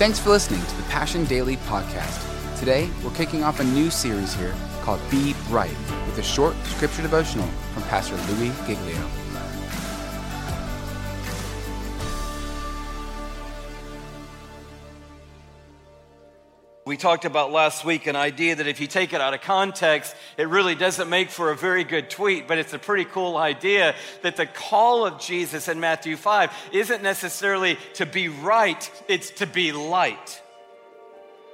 Thanks for listening to the Passion Daily podcast. Today, we're kicking off a new series here called Be Bright with a short scripture devotional from Pastor Louis Giglio. Talked about last week an idea that if you take it out of context, it really doesn't make for a very good tweet, but it's a pretty cool idea that the call of Jesus in Matthew 5 isn't necessarily to be right, it's to be light.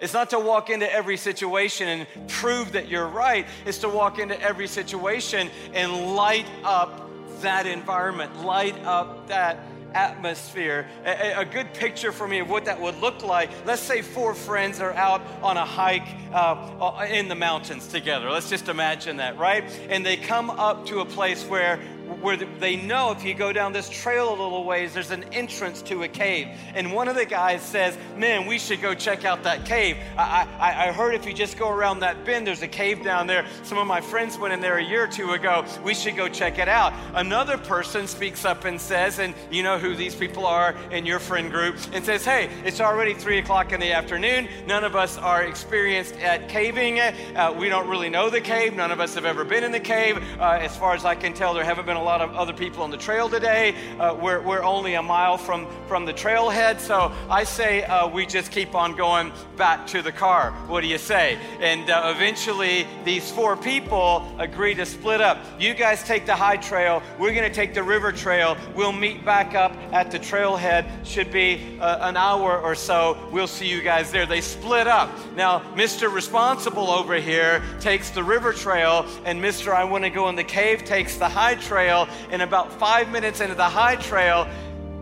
It's not to walk into every situation and prove that you're right, it's to walk into every situation and light up that environment, light up that atmosphere. A, a, good picture for me of what that would look like. Let's say four friends are out on a hike uh, in the mountains together. Let's just imagine that, right? And they come up to a place where where they know if you go down this trail a little ways, there's an entrance to a cave. And one of the guys says, Man, we should go check out that cave. I, I, I, heard if you just go around that bend, there's a cave down there. Some of my friends went in there a year or two ago. We should go check it out. Another person speaks up and says, and you know who these people are in your friend group, and says, Hey, it's already three o'clock in the afternoon. None of us are experienced at caving. Uh, we don't really know the cave. None of us have ever been in the cave. Uh, as far as I can tell, there haven't been a lot of other people on the trail today. Uh, we're, we're only a mile from, from the trailhead, so I say uh, we just keep on going back to the car. What do you say? And uh, eventually, these four people agree to split up. You guys take the high trail, we're going to take the river trail. We'll meet back up at the trailhead. Should be uh, an hour or so. We'll see you guys there. They split up. Now, Mr. Responsible over here takes the river trail, and Mr. I want to go in the cave takes the high trail trail, and about five minutes into the high trail,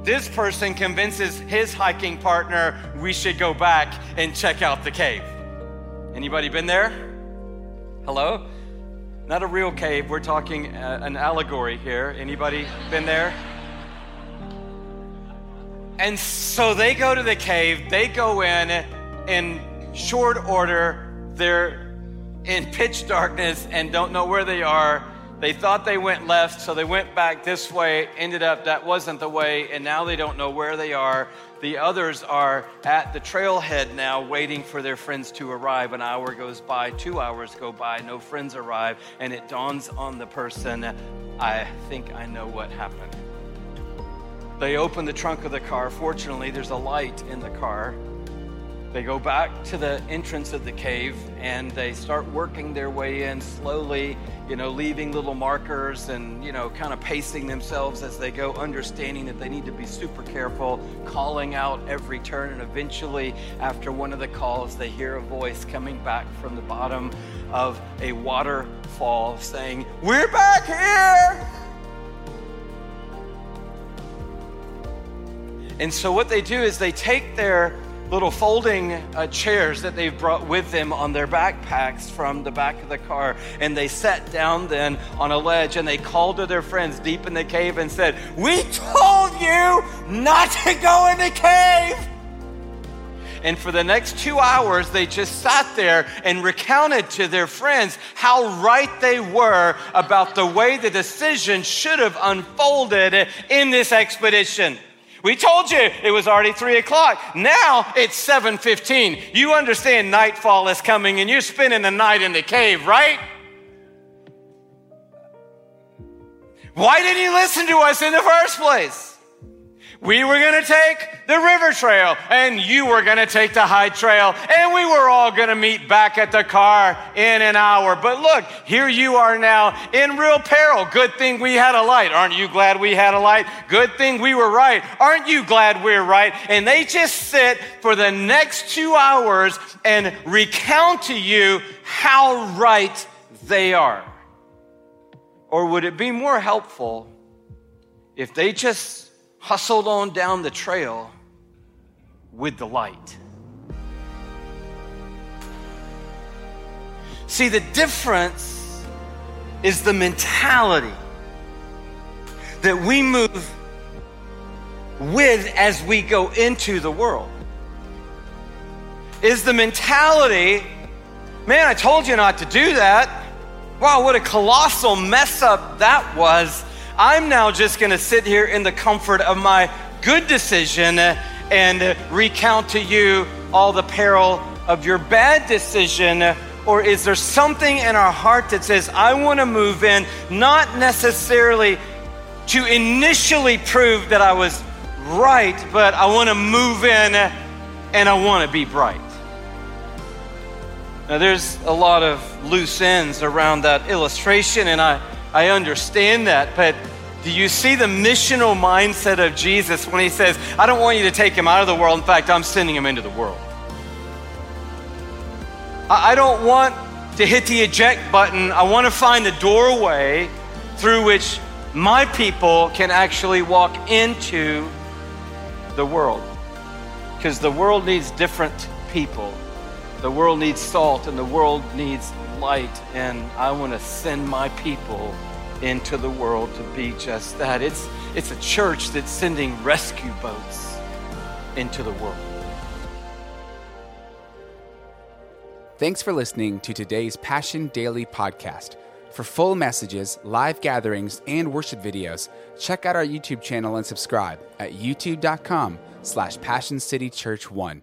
this person convinces his hiking partner we should go back and check out the cave. Anybody been there? Hello? Not a real cave, we're talking uh, an allegory here. Anybody been there? And so they go to the cave, they go in in short order, they're in pitch darkness and don't know where they are. They thought they went left, so they went back this way, ended up that wasn't the way, and now they don't know where they are. The others are at the trailhead now, waiting for their friends to arrive. An hour goes by, two hours go by, no friends arrive, and it dawns on the person I think I know what happened. They open the trunk of the car. Fortunately, there's a light in the car. They go back to the entrance of the cave and they start working their way in slowly, you know, leaving little markers and, you know, kind of pacing themselves as they go, understanding that they need to be super careful, calling out every turn. And eventually, after one of the calls, they hear a voice coming back from the bottom of a waterfall saying, We're back here! And so, what they do is they take their little folding uh, chairs that they've brought with them on their backpacks from the back of the car. And they sat down then on a ledge and they called to their friends deep in the cave and said, We told you not to go in the cave. And for the next two hours, they just sat there and recounted to their friends how right they were about the way the decision should have unfolded in this expedition. We told you it was already three o'clock. Now it's 7:15. You understand nightfall is coming and you're spending the night in the cave, right? Why didn't you listen to us in the first place? We were going to take the river trail and you were going to take the high trail and we were all going to meet back at the car in an hour. But look, here you are now in real peril. Good thing we had a light. Aren't you glad we had a light? Good thing we were right. Aren't you glad we're right? And they just sit for the next two hours and recount to you how right they are. Or would it be more helpful if they just hustled on down the trail with the light. See, the difference is the mentality that we move with as we go into the world. Is the mentality, man, I told you not to do that. Wow, what a colossal mess up that was. I'm now just going to sit here in the comfort of my good decision and recount to you all the peril of your bad decision? Or is there something in our heart that says, I want to move in, not necessarily to initially prove that I was right, but I want to move in and I want to be bright? Now, there's a lot of loose ends around that illustration, and I, I understand that, but do you see the missional mindset of Jesus when he says, I don't want you to take him out of the world. In fact, I'm sending him into the world. I don't want to hit the eject button. I want to find the doorway through which my people can actually walk into the world. Because the world needs different people. The world needs salt and the world needs light. And I want to send my people into the world to be just that. It's, it's a church that's sending rescue boats into the world. Thanks for listening to today's Passion Daily podcast. For full messages, live gatherings, and worship videos, check out our YouTube channel and subscribe at youtube.com slash passioncitychurch1.